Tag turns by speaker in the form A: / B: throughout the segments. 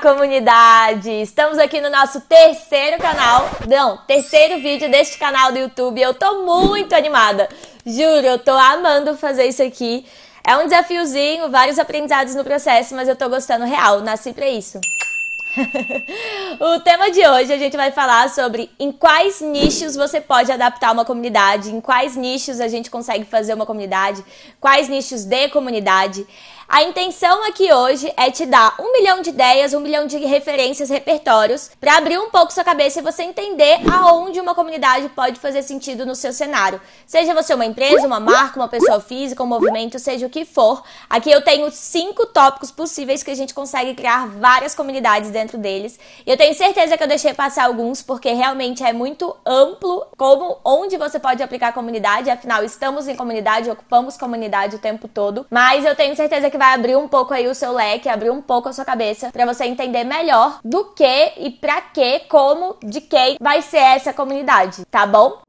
A: comunidade! Estamos aqui no nosso terceiro canal, não, terceiro vídeo deste canal do YouTube. Eu tô muito animada, juro, eu tô amando fazer isso aqui. É um desafiozinho, vários aprendizados no processo, mas eu tô gostando real, nasci pra isso. o tema de hoje a gente vai falar sobre em quais nichos você pode adaptar uma comunidade, em quais nichos a gente consegue fazer uma comunidade, quais nichos de comunidade. A intenção aqui hoje é te dar um milhão de ideias, um milhão de referências, repertórios, para abrir um pouco sua cabeça e você entender aonde uma comunidade pode fazer sentido no seu cenário. Seja você uma empresa, uma marca, uma pessoa física, um movimento, seja o que for. Aqui eu tenho cinco tópicos possíveis que a gente consegue criar várias comunidades dentro deles. E eu tenho certeza que eu deixei passar alguns, porque realmente é muito amplo como onde você pode aplicar comunidade. Afinal, estamos em comunidade, ocupamos comunidade o tempo todo. Mas eu tenho certeza que vai abrir um pouco aí o seu leque, abrir um pouco a sua cabeça para você entender melhor do que e para que, como, de quem vai ser essa comunidade, tá bom?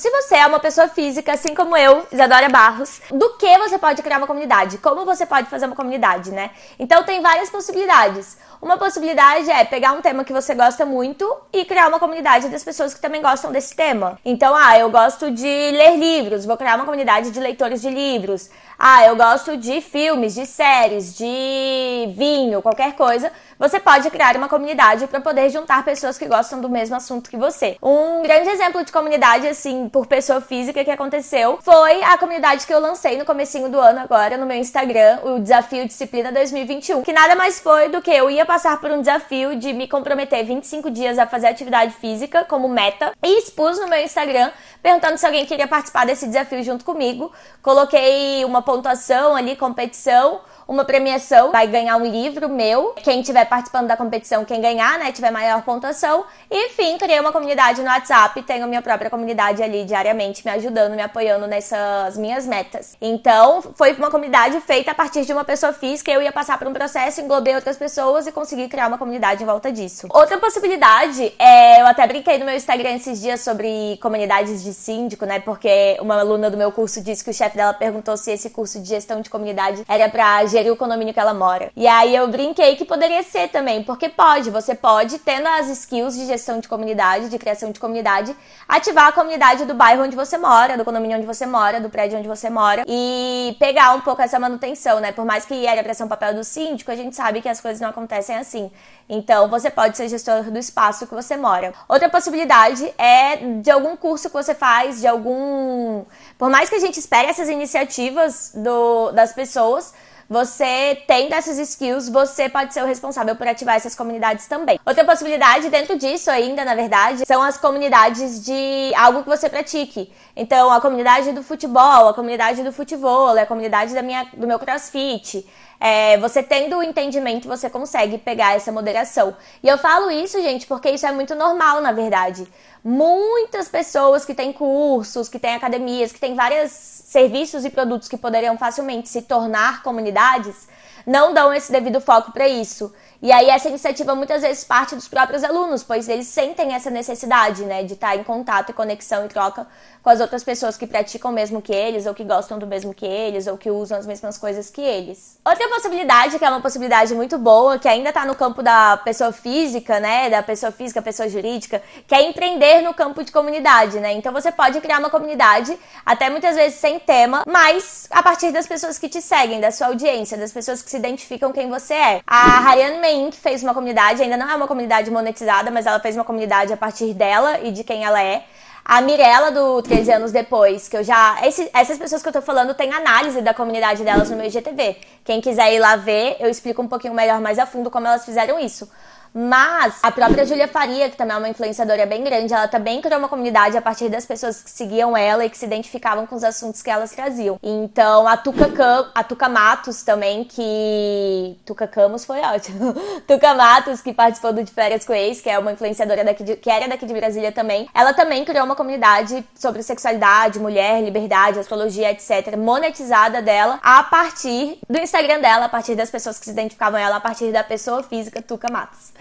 A: Se você é uma pessoa física, assim como eu, Isadora Barros, do que você pode criar uma comunidade? Como você pode fazer uma comunidade, né? Então tem várias possibilidades. Uma possibilidade é pegar um tema que você gosta muito e criar uma comunidade das pessoas que também gostam desse tema. Então, ah, eu gosto de ler livros, vou criar uma comunidade de leitores de livros. Ah, eu gosto de filmes, de séries, de vinho, qualquer coisa. Você pode criar uma comunidade para poder juntar pessoas que gostam do mesmo assunto que você. Um grande exemplo de comunidade, assim, por pessoa física que aconteceu foi a comunidade que eu lancei no comecinho do ano agora no meu Instagram, o Desafio Disciplina 2021, que nada mais foi do que eu ia passar por um desafio de me comprometer 25 dias a fazer atividade física como meta e expus no meu Instagram perguntando se alguém queria participar desse desafio junto comigo. Coloquei uma pontuação ali, competição, uma premiação, vai ganhar um livro meu. Quem estiver participando da competição, quem ganhar, né, tiver maior pontuação. E, enfim, criei uma comunidade no WhatsApp, tenho minha própria comunidade ali diariamente me ajudando, me apoiando nessas minhas metas. Então, foi uma comunidade feita a partir de uma pessoa física, eu ia passar por um processo, englobei outras pessoas e consegui criar uma comunidade em volta disso. Outra possibilidade é, eu até brinquei no meu Instagram esses dias sobre comunidades de síndico, né? Porque uma aluna do meu curso disse que o chefe dela perguntou se esse curso de gestão de comunidade era para gerir o condomínio que ela mora. E aí eu brinquei que poderia ser também, porque pode, você pode, tendo as skills de gestão de comunidade, de criação de comunidade, ativar a comunidade do bairro onde você mora, do condomínio onde você mora, do prédio onde você mora e pegar um pouco essa manutenção, né? Por mais que era pra ser um papel do síndico, a gente sabe que as coisas não acontecem assim. Então, você pode ser gestor do espaço que você mora. Outra possibilidade é de algum curso que você faz, de algum. Por mais que a gente espere essas iniciativas do, das pessoas, você tem dessas skills, você pode ser o responsável por ativar essas comunidades também. Outra possibilidade dentro disso ainda, na verdade, são as comunidades de algo que você pratique. Então, a comunidade do futebol, a comunidade do futebol, a comunidade da minha, do meu crossfit. É, você tendo o entendimento, você consegue pegar essa moderação. E eu falo isso, gente, porque isso é muito normal, na verdade. Muitas pessoas que têm cursos, que têm academias, que têm várias serviços e produtos que poderiam facilmente se tornar comunidades, não dão esse devido foco para isso. E aí essa iniciativa muitas vezes parte dos próprios alunos, pois eles sentem essa necessidade, né, de estar em contato e conexão e troca com as outras pessoas que praticam o mesmo que eles, ou que gostam do mesmo que eles, ou que usam as mesmas coisas que eles. Outra possibilidade, que é uma possibilidade muito boa, que ainda está no campo da pessoa física, né, da pessoa física, pessoa jurídica, que é empreender no campo de comunidade, né? Então você pode criar uma comunidade, até muitas vezes sem tema, mas a partir das pessoas que te seguem, da sua audiência, das pessoas que se identificam quem você é. A Hariane Inc. fez uma comunidade, ainda não é uma comunidade monetizada, mas ela fez uma comunidade a partir dela e de quem ela é. A Mirella, do 13 anos depois, que eu já. Esse, essas pessoas que eu tô falando tem análise da comunidade delas no meu IGTV. Quem quiser ir lá ver, eu explico um pouquinho melhor, mais a fundo, como elas fizeram isso. Mas a própria Júlia Faria, que também é uma influenciadora bem grande, ela também criou uma comunidade a partir das pessoas que seguiam ela e que se identificavam com os assuntos que elas traziam. Então a Tuca, Cam, a Tuca Matos também, que. Tuca Camus foi ótimo. Tuca Matos, que participou do De Férias com Ex, que é uma influenciadora daqui de, que era daqui de Brasília também. Ela também criou uma comunidade sobre sexualidade, mulher, liberdade, astrologia, etc., monetizada dela a partir do Instagram dela, a partir das pessoas que se identificavam ela, a partir da pessoa física Tuca Matos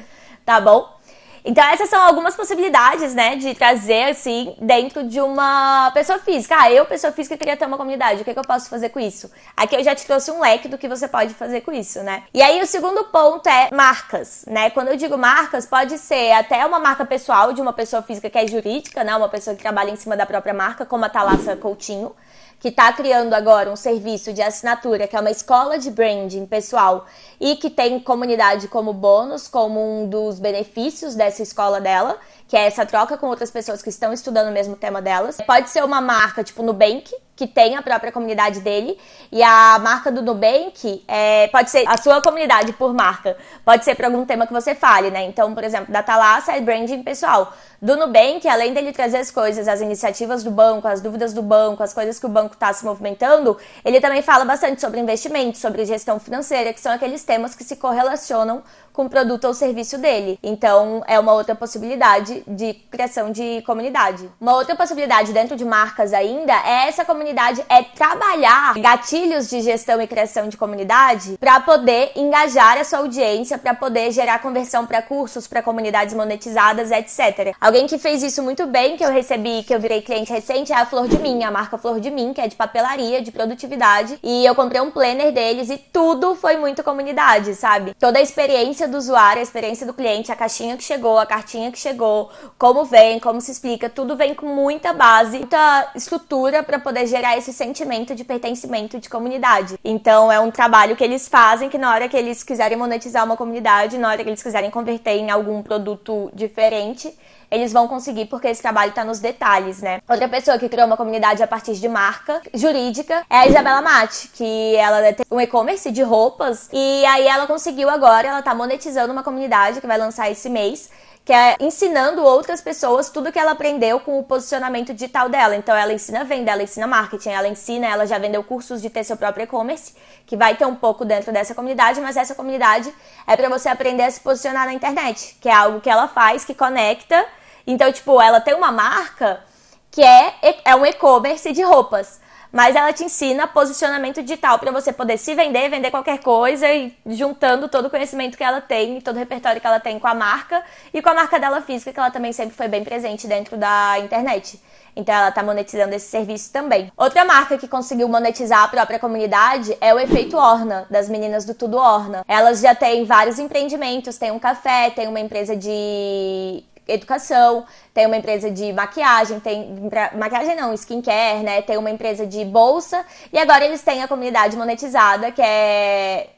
A: tá bom? Então essas são algumas possibilidades, né, de trazer assim dentro de uma pessoa física. Ah, eu, pessoa física, queria ter uma comunidade. O que, é que eu posso fazer com isso? Aqui eu já te trouxe um leque do que você pode fazer com isso, né? E aí o segundo ponto é marcas, né? Quando eu digo marcas, pode ser até uma marca pessoal de uma pessoa física que é jurídica, né? Uma pessoa que trabalha em cima da própria marca, como a Thalassa Coutinho que está criando agora um serviço de assinatura, que é uma escola de branding pessoal e que tem comunidade como bônus, como um dos benefícios dessa escola dela, que é essa troca com outras pessoas que estão estudando o mesmo tema delas. Pode ser uma marca tipo Nubank, que tem a própria comunidade dele. E a marca do Nubank é, pode ser a sua comunidade por marca. Pode ser para algum tema que você fale, né? Então, por exemplo, da Thalassa é branding pessoal. Do Nubank, além dele trazer as coisas, as iniciativas do banco, as dúvidas do banco, as coisas que o banco está se movimentando, ele também fala bastante sobre investimento, sobre gestão financeira, que são aqueles temas que se correlacionam com o produto ou serviço dele. Então, é uma outra possibilidade de criação de comunidade. Uma outra possibilidade dentro de marcas ainda é essa comunidade é trabalhar gatilhos de gestão e criação de comunidade para poder engajar a sua audiência, para poder gerar conversão para cursos, para comunidades monetizadas, etc. Alguém que fez isso muito bem, que eu recebi, que eu virei cliente recente, é a Flor de Mim, a marca Flor de Mim, que é de papelaria, de produtividade. E eu comprei um planner deles e tudo foi muito comunidade, sabe? Toda a experiência do usuário, a experiência do cliente, a caixinha que chegou, a cartinha que chegou, como vem, como se explica, tudo vem com muita base, muita estrutura para poder gerar esse sentimento de pertencimento de comunidade. Então é um trabalho que eles fazem que na hora que eles quiserem monetizar uma comunidade, na hora que eles quiserem converter em algum produto diferente, eles vão conseguir porque esse trabalho está nos detalhes, né? Outra pessoa que criou uma comunidade a partir de marca jurídica é a Isabela Mate, que ela tem um e-commerce de roupas e aí ela conseguiu agora, ela tá monetizando uma comunidade que vai lançar esse mês que é ensinando outras pessoas tudo que ela aprendeu com o posicionamento digital dela. Então ela ensina venda, ela ensina marketing, ela ensina, ela já vendeu cursos de ter seu próprio e-commerce, que vai ter um pouco dentro dessa comunidade, mas essa comunidade é para você aprender a se posicionar na internet, que é algo que ela faz, que conecta então, tipo, ela tem uma marca que é, é um e-commerce de roupas. Mas ela te ensina posicionamento digital para você poder se vender, vender qualquer coisa e juntando todo o conhecimento que ela tem, todo o repertório que ela tem com a marca e com a marca dela física, que ela também sempre foi bem presente dentro da internet. Então ela está monetizando esse serviço também. Outra marca que conseguiu monetizar a própria comunidade é o Efeito Orna, das meninas do Tudo Orna. Elas já têm vários empreendimentos, tem um café, tem uma empresa de educação, tem uma empresa de maquiagem, tem maquiagem não, skincare, né? Tem uma empresa de bolsa e agora eles têm a comunidade monetizada, que é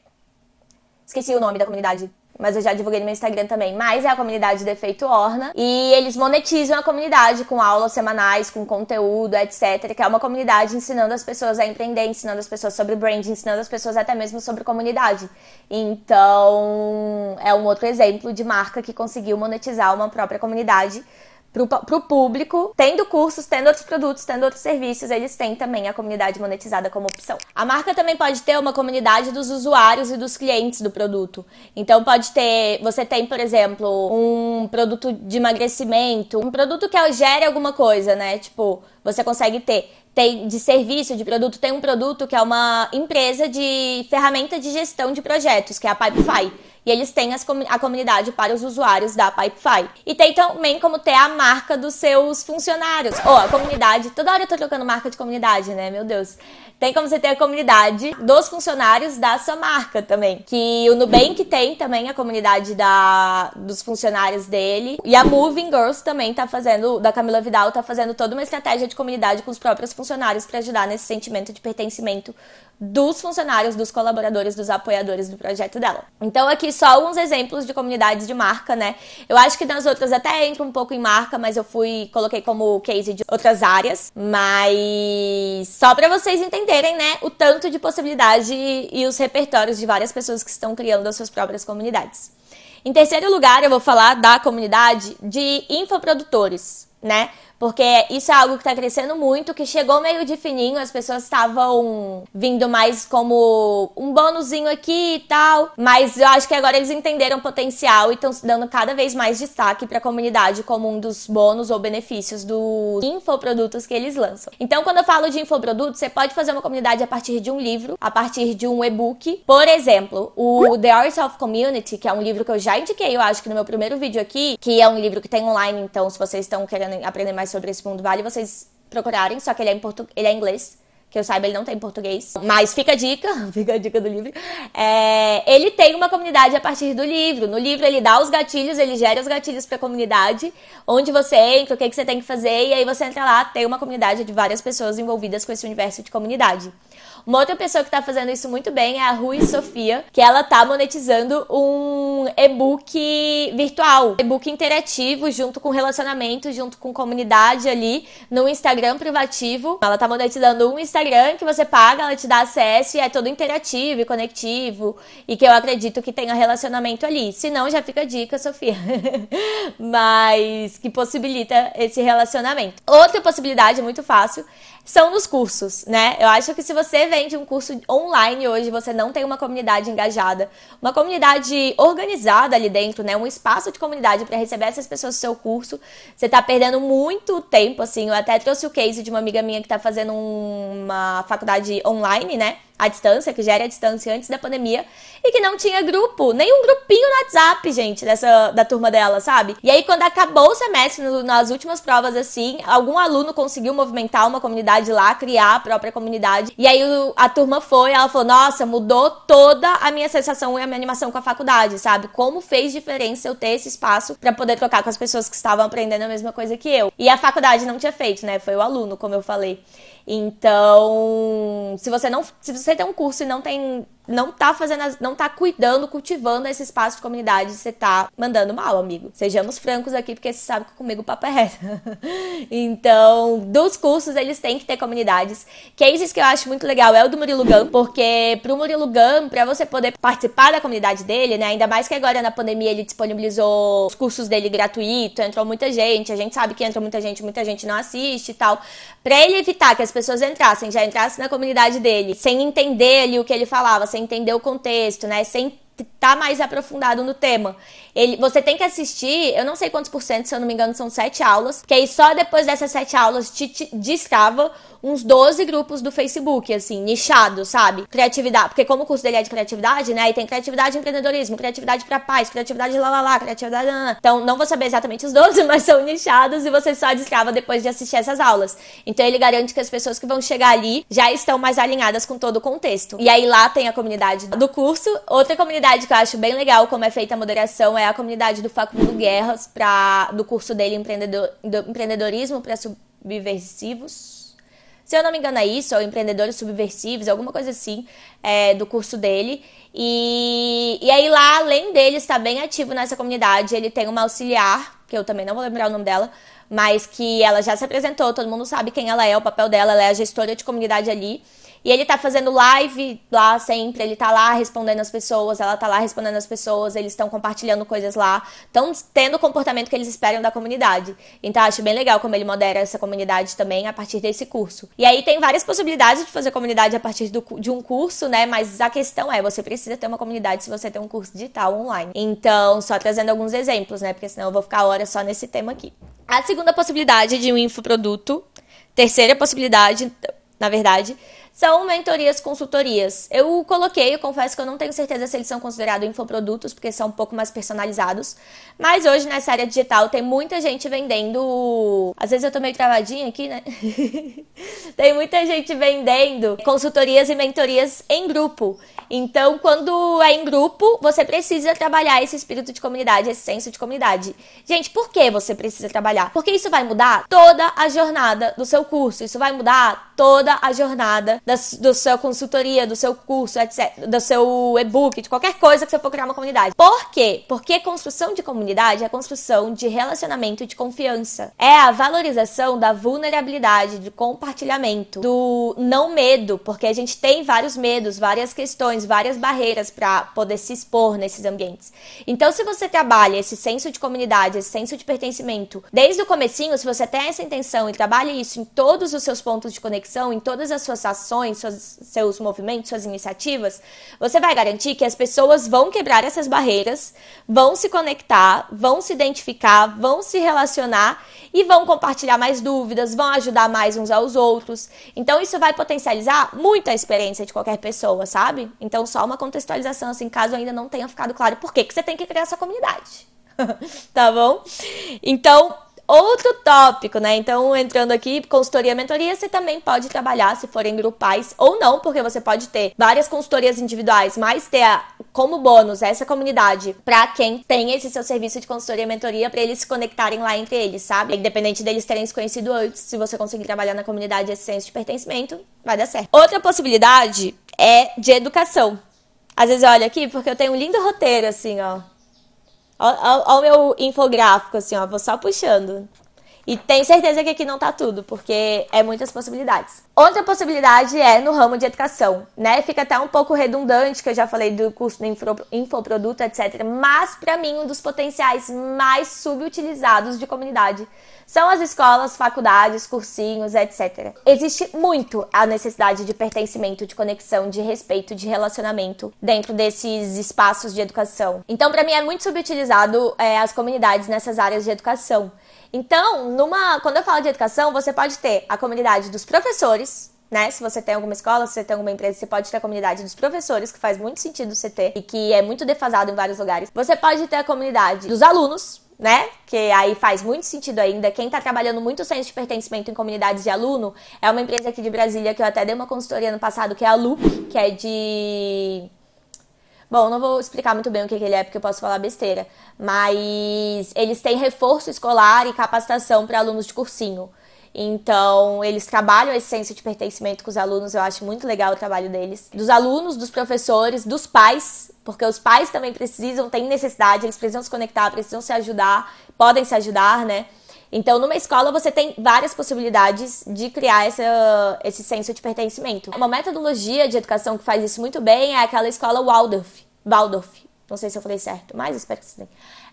A: esqueci o nome da comunidade mas eu já divulguei no meu Instagram também, mas é a comunidade Defeito Orna. E eles monetizam a comunidade com aulas semanais, com conteúdo, etc. Que é uma comunidade ensinando as pessoas a empreender, ensinando as pessoas sobre branding, ensinando as pessoas até mesmo sobre comunidade. Então, é um outro exemplo de marca que conseguiu monetizar uma própria comunidade para o público, tendo cursos, tendo outros produtos, tendo outros serviços, eles têm também a comunidade monetizada como opção. A marca também pode ter uma comunidade dos usuários e dos clientes do produto. Então pode ter, você tem, por exemplo, um produto de emagrecimento, um produto que gere alguma coisa, né? Tipo, você consegue ter tem de serviço, de produto, tem um produto que é uma empresa de ferramenta de gestão de projetos, que é a Pipefy. E eles têm as, a comunidade para os usuários da Pipefy. E tem também como ter a marca dos seus funcionários. Ou a comunidade. Toda hora eu tô trocando marca de comunidade, né? Meu Deus. Tem como você ter a comunidade dos funcionários da sua marca também. Que o Nubank tem também a comunidade da, dos funcionários dele. E a Moving Girls também tá fazendo, da Camila Vidal, tá fazendo toda uma estratégia de comunidade com os próprios funcionários para ajudar nesse sentimento de pertencimento dos funcionários, dos colaboradores, dos apoiadores do projeto dela. Então, aqui só alguns exemplos de comunidades de marca, né? Eu acho que nas outras até entra um pouco em marca, mas eu fui, coloquei como case de outras áreas. Mas só para vocês entenderem, né, o tanto de possibilidade e os repertórios de várias pessoas que estão criando as suas próprias comunidades. Em terceiro lugar, eu vou falar da comunidade de infoprodutores, né? Porque isso é algo que tá crescendo muito, que chegou meio de fininho, as pessoas estavam vindo mais como um bônusinho aqui e tal, mas eu acho que agora eles entenderam o potencial e estão dando cada vez mais destaque para a comunidade como um dos bônus ou benefícios dos infoprodutos que eles lançam. Então, quando eu falo de infoprodutos, você pode fazer uma comunidade a partir de um livro, a partir de um e-book. Por exemplo, o The Art of Community, que é um livro que eu já indiquei, eu acho que no meu primeiro vídeo aqui, que é um livro que tem online, então se vocês estão querendo aprender mais sobre esse mundo, vale vocês procurarem, só que ele é em, portu... ele é em inglês que eu saiba, ele não tem português. Mas fica a dica, fica a dica do livro. É, ele tem uma comunidade a partir do livro. No livro ele dá os gatilhos, ele gera os gatilhos para comunidade, onde você entra, o que, que você tem que fazer, e aí você entra lá, tem uma comunidade de várias pessoas envolvidas com esse universo de comunidade. Uma outra pessoa que tá fazendo isso muito bem é a Rui Sofia, que ela tá monetizando um e-book virtual, e-book interativo junto com relacionamento, junto com comunidade ali no Instagram privativo. Ela tá monetizando um Instagram que você paga, ela te dá acesso e é todo interativo e conectivo e que eu acredito que tenha relacionamento ali. Se não, já fica a dica, Sofia. Mas que possibilita esse relacionamento. Outra possibilidade muito fácil são nos cursos, né? Eu acho que se você vende um curso online hoje, você não tem uma comunidade engajada, uma comunidade organizada ali dentro, né? Um espaço de comunidade para receber essas pessoas no seu curso, você tá perdendo muito tempo, assim. Eu até trouxe o case de uma amiga minha que tá fazendo uma faculdade online, né? À distância, que já era à distância antes da pandemia, e que não tinha grupo, nem um grupinho no WhatsApp, gente, dessa, da turma dela, sabe? E aí, quando acabou o semestre, no, nas últimas provas, assim, algum aluno conseguiu movimentar uma comunidade lá, criar a própria comunidade, e aí o, a turma foi, ela falou, nossa, mudou toda a minha sensação e a minha animação com a faculdade, sabe? Como fez diferença eu ter esse espaço para poder trocar com as pessoas que estavam aprendendo a mesma coisa que eu. E a faculdade não tinha feito, né? Foi o aluno, como eu falei. Então, se você não, se você tem um curso e não tem não tá fazendo, as, não tá cuidando, cultivando esse espaço de comunidade, você tá mandando mal, amigo. Sejamos francos aqui, porque você sabe que comigo o papo é reto. então, dos cursos, eles têm que ter comunidades. Cases que eu acho muito legal é o do Murilo Gun, porque pro Murilo Gun, pra você poder participar da comunidade dele, né, ainda mais que agora na pandemia ele disponibilizou os cursos dele gratuito, entrou muita gente, a gente sabe que entra muita gente, muita gente não assiste e tal. Pra ele evitar que as pessoas entrassem, já entrassem na comunidade dele, sem entender ali o que ele falava, sem entender o contexto, né? Sem tá mais aprofundado no tema. Ele, você tem que assistir, eu não sei quantos por cento, se eu não me engano, são sete aulas, que aí só depois dessas sete aulas te, te destrava uns 12 grupos do Facebook, assim, nichados, sabe? Criatividade, porque como o curso dele é de criatividade, né? E tem criatividade e empreendedorismo, criatividade para paz, criatividade lá lá lá, criatividade. Lá, Então, não vou saber exatamente os 12, mas são nichados e você só destrava depois de assistir essas aulas. Então, ele garante que as pessoas que vão chegar ali já estão mais alinhadas com todo o contexto. E aí lá tem a comunidade do curso. Outra comunidade que eu acho bem legal, como é feita a moderação, é a comunidade do Facundo Guerras, pra, do curso dele empreendedor, do empreendedorismo para subversivos se eu não me engano é isso, ou Empreendedores Subversivos, alguma coisa assim, é, do curso dele. E, e aí lá, além dele estar bem ativo nessa comunidade, ele tem uma auxiliar, que eu também não vou lembrar o nome dela, mas que ela já se apresentou, todo mundo sabe quem ela é, o papel dela, ela é a gestora de comunidade ali. E ele tá fazendo live lá sempre, ele tá lá respondendo as pessoas, ela tá lá respondendo as pessoas, eles estão compartilhando coisas lá, estão tendo o comportamento que eles esperam da comunidade. Então acho bem legal como ele modera essa comunidade também a partir desse curso. E aí tem várias possibilidades de fazer comunidade a partir do, de um curso, né? Mas a questão é, você precisa ter uma comunidade se você tem um curso digital online. Então, só trazendo alguns exemplos, né? Porque senão eu vou ficar horas só nesse tema aqui. A segunda possibilidade de um infoproduto, terceira possibilidade, na verdade, são mentorias, consultorias. Eu coloquei, eu confesso que eu não tenho certeza se eles são considerados infoprodutos, porque são um pouco mais personalizados. Mas hoje nessa área digital tem muita gente vendendo. Às vezes eu tô meio travadinha aqui, né? tem muita gente vendendo consultorias e mentorias em grupo. Então, quando é em grupo, você precisa trabalhar esse espírito de comunidade, esse senso de comunidade. Gente, por que você precisa trabalhar? Porque isso vai mudar toda a jornada do seu curso. Isso vai mudar toda a jornada da, do seu consultoria, do seu curso, etc, do seu e-book, de qualquer coisa que você for criar uma comunidade. Por quê? Porque construção de comunidade é construção de relacionamento de confiança. É a valorização da vulnerabilidade, do compartilhamento, do não medo, porque a gente tem vários medos, várias questões, várias barreiras para poder se expor nesses ambientes. Então, se você trabalha esse senso de comunidade, esse senso de pertencimento, desde o comecinho, se você tem essa intenção e trabalha isso em todos os seus pontos de conexão, em todas as suas ações, suas, seus movimentos, suas iniciativas, você vai garantir que as pessoas vão quebrar essas barreiras, vão se conectar, vão se identificar, vão se relacionar e vão compartilhar mais dúvidas, vão ajudar mais uns aos outros. Então isso vai potencializar muito a experiência de qualquer pessoa, sabe? Então só uma contextualização assim, caso ainda não tenha ficado claro por que que você tem que criar essa comunidade. tá bom? Então, outro tópico, né? Então, entrando aqui, consultoria mentoria, você também pode trabalhar se forem grupais ou não, porque você pode ter várias consultorias individuais, mas ter a, como bônus essa comunidade para quem tem esse seu serviço de consultoria mentoria, para eles se conectarem lá entre eles, sabe? Independente deles terem se conhecido antes, se você conseguir trabalhar na comunidade esse senso de pertencimento, vai dar certo. Outra possibilidade é de educação. Às vezes eu olho aqui porque eu tenho um lindo roteiro, assim, ó Olha o meu infográfico, assim, ó. Vou só puxando. E tenho certeza que aqui não tá tudo, porque é muitas possibilidades. Outra possibilidade é no ramo de educação, né? Fica até um pouco redundante, que eu já falei do curso do infoproduto, etc. Mas, para mim, um dos potenciais mais subutilizados de comunidade são as escolas, faculdades, cursinhos, etc. Existe muito a necessidade de pertencimento, de conexão, de respeito, de relacionamento dentro desses espaços de educação. Então, para mim, é muito subutilizado é, as comunidades nessas áreas de educação. Então, numa, quando eu falo de educação, você pode ter a comunidade dos professores, né? Se você tem alguma escola, se você tem alguma empresa, você pode ter a comunidade dos professores, que faz muito sentido você ter e que é muito defasado em vários lugares. Você pode ter a comunidade dos alunos, né? Que aí faz muito sentido ainda. Quem está trabalhando muito senso de pertencimento em comunidades de aluno é uma empresa aqui de Brasília que eu até dei uma consultoria no passado, que é a Lu, que é de Bom, não vou explicar muito bem o que, que ele é, porque eu posso falar besteira. Mas eles têm reforço escolar e capacitação para alunos de cursinho. Então, eles trabalham esse senso de pertencimento com os alunos, eu acho muito legal o trabalho deles. Dos alunos, dos professores, dos pais, porque os pais também precisam, têm necessidade, eles precisam se conectar, precisam se ajudar, podem se ajudar, né? Então, numa escola, você tem várias possibilidades de criar essa, esse senso de pertencimento. Uma metodologia de educação que faz isso muito bem é aquela escola Waldorf. Waldorf. Não sei se eu falei certo, mas espero que sim.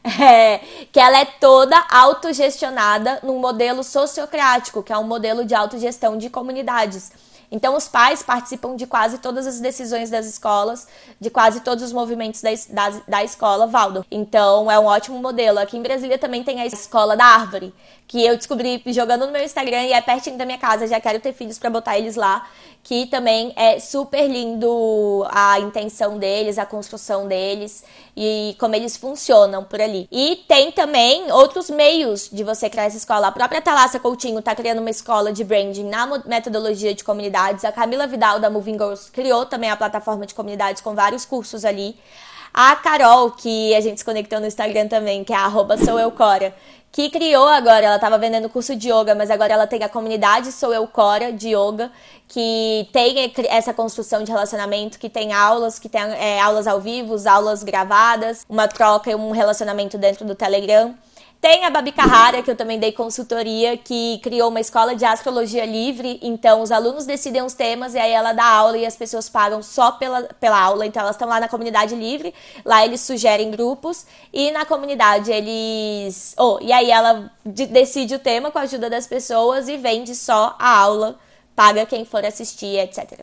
A: É, que ela é toda autogestionada num modelo sociocrático, que é um modelo de autogestão de comunidades. Então, os pais participam de quase todas as decisões das escolas, de quase todos os movimentos da, da, da escola Valdo. Então, é um ótimo modelo. Aqui em Brasília também tem a escola da árvore, que eu descobri jogando no meu Instagram e é pertinho da minha casa. Já quero ter filhos para botar eles lá, que também é super lindo a intenção deles, a construção deles e como eles funcionam por ali. E tem também outros meios de você criar essa escola. A própria Thalassa Coutinho está criando uma escola de branding na metodologia de comunidades. A Camila Vidal da Moving Girls criou também a plataforma de comunidades com vários cursos ali. A Carol, que a gente se conectou no Instagram também, que é a soueucora, que criou agora, ela estava vendendo curso de yoga, mas agora ela tem a comunidade Sou Eu Cora de yoga, que tem essa construção de relacionamento, que tem aulas, que tem é, aulas ao vivo, aulas gravadas, uma troca e um relacionamento dentro do Telegram. Tem a Babi Carrara, que eu também dei consultoria, que criou uma escola de astrologia livre. Então, os alunos decidem os temas e aí ela dá aula e as pessoas pagam só pela, pela aula. Então, elas estão lá na comunidade livre. Lá eles sugerem grupos. E na comunidade eles. Oh, e aí ela decide o tema com a ajuda das pessoas e vende só a aula, paga quem for assistir, etc.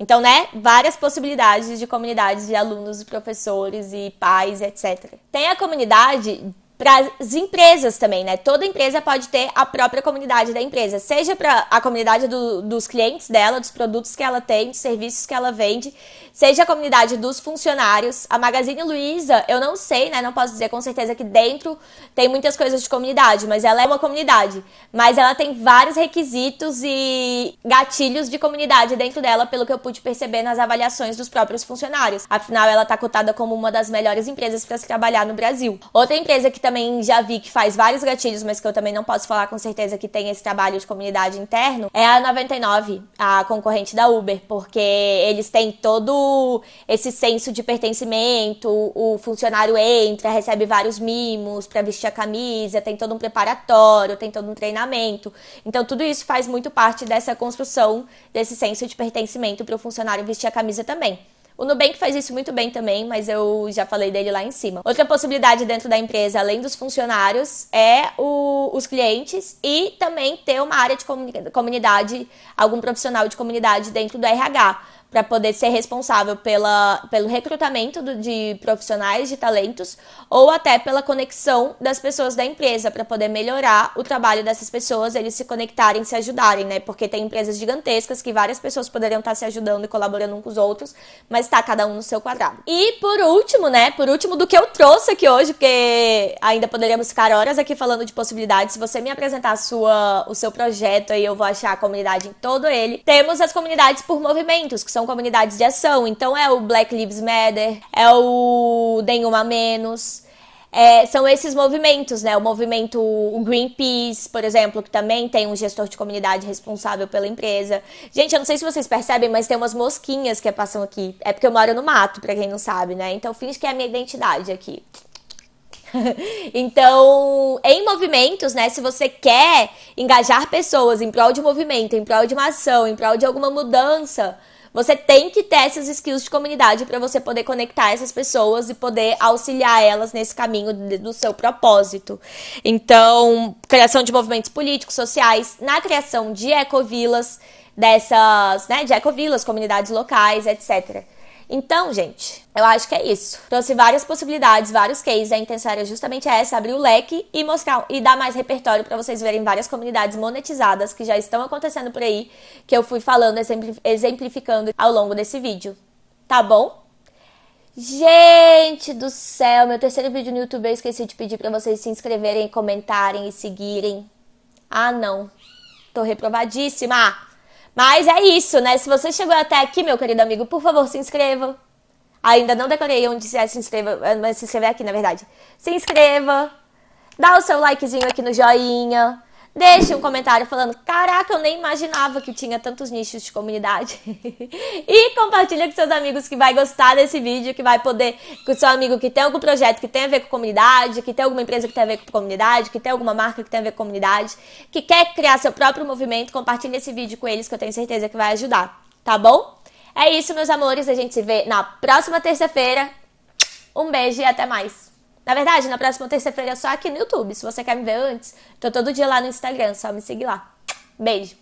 A: Então, né, várias possibilidades de comunidades de alunos, professores e pais, etc. Tem a comunidade para as empresas também, né? Toda empresa pode ter a própria comunidade da empresa, seja para a comunidade do, dos clientes dela, dos produtos que ela tem, dos serviços que ela vende, seja a comunidade dos funcionários. A Magazine Luiza, eu não sei, né? Não posso dizer com certeza que dentro tem muitas coisas de comunidade, mas ela é uma comunidade. Mas ela tem vários requisitos e gatilhos de comunidade dentro dela, pelo que eu pude perceber nas avaliações dos próprios funcionários. Afinal, ela está cotada como uma das melhores empresas para se trabalhar no Brasil. Outra empresa que também já vi que faz vários gatilhos, mas que eu também não posso falar com certeza que tem esse trabalho de comunidade interno, é a 99, a concorrente da Uber, porque eles têm todo esse senso de pertencimento, o funcionário entra, recebe vários mimos para vestir a camisa, tem todo um preparatório, tem todo um treinamento. Então tudo isso faz muito parte dessa construção desse senso de pertencimento para o funcionário vestir a camisa também. O Nubank faz isso muito bem também, mas eu já falei dele lá em cima. Outra possibilidade dentro da empresa, além dos funcionários, é o, os clientes e também ter uma área de comunidade, algum profissional de comunidade dentro do RH para poder ser responsável pela, pelo recrutamento do, de profissionais de talentos ou até pela conexão das pessoas da empresa para poder melhorar o trabalho dessas pessoas, eles se conectarem, se ajudarem, né? Porque tem empresas gigantescas que várias pessoas poderiam estar se ajudando e colaborando uns com os outros, mas está cada um no seu quadrado. E por último, né? Por último do que eu trouxe aqui hoje, porque ainda poderíamos ficar horas aqui falando de possibilidades. Se você me apresentar sua, o seu projeto aí, eu vou achar a comunidade em todo ele. Temos as comunidades por movimentos, que são são comunidades de ação. Então é o Black Lives Matter, é o Nenhuma Menos. É, são esses movimentos, né? O movimento Greenpeace, por exemplo, que também tem um gestor de comunidade responsável pela empresa. Gente, eu não sei se vocês percebem, mas tem umas mosquinhas que passam aqui. É porque eu moro no mato, pra quem não sabe, né? Então finge que é a minha identidade aqui. então, em movimentos, né? Se você quer engajar pessoas em prol de movimento, em prol de uma ação, em prol de alguma mudança, você tem que ter essas skills de comunidade para você poder conectar essas pessoas e poder auxiliar elas nesse caminho do seu propósito. Então, criação de movimentos políticos, sociais, na criação de ecovilas, dessas, né, de ecovilas, comunidades locais, etc. Então, gente, eu acho que é isso. Trouxe várias possibilidades, vários cases. A intenção era justamente essa, abrir o leque e mostrar e dar mais repertório para vocês verem várias comunidades monetizadas que já estão acontecendo por aí, que eu fui falando, exemplificando ao longo desse vídeo. Tá bom? Gente do céu, meu terceiro vídeo no YouTube eu esqueci de pedir para vocês se inscreverem, comentarem e seguirem. Ah, não. Tô reprovadíssima. Mas é isso, né? Se você chegou até aqui, meu querido amigo, por favor, se inscreva. Ainda não decorei onde é se inscreva, mas se inscrever aqui, na verdade. Se inscreva, dá o seu likezinho aqui no joinha, Deixe um comentário falando: Caraca, eu nem imaginava que tinha tantos nichos de comunidade. e compartilha com seus amigos que vai gostar desse vídeo, que vai poder, com seu amigo que tem algum projeto que tem a ver com comunidade, que tem alguma empresa que tem a ver com comunidade, que tem alguma marca que tem a ver com comunidade, que quer criar seu próprio movimento, compartilha esse vídeo com eles que eu tenho certeza que vai ajudar, tá bom? É isso, meus amores. A gente se vê na próxima terça-feira. Um beijo e até mais. Na verdade, na próxima terça-feira é só aqui no YouTube. Se você quer me ver antes, tô todo dia lá no Instagram, só me seguir lá. Beijo!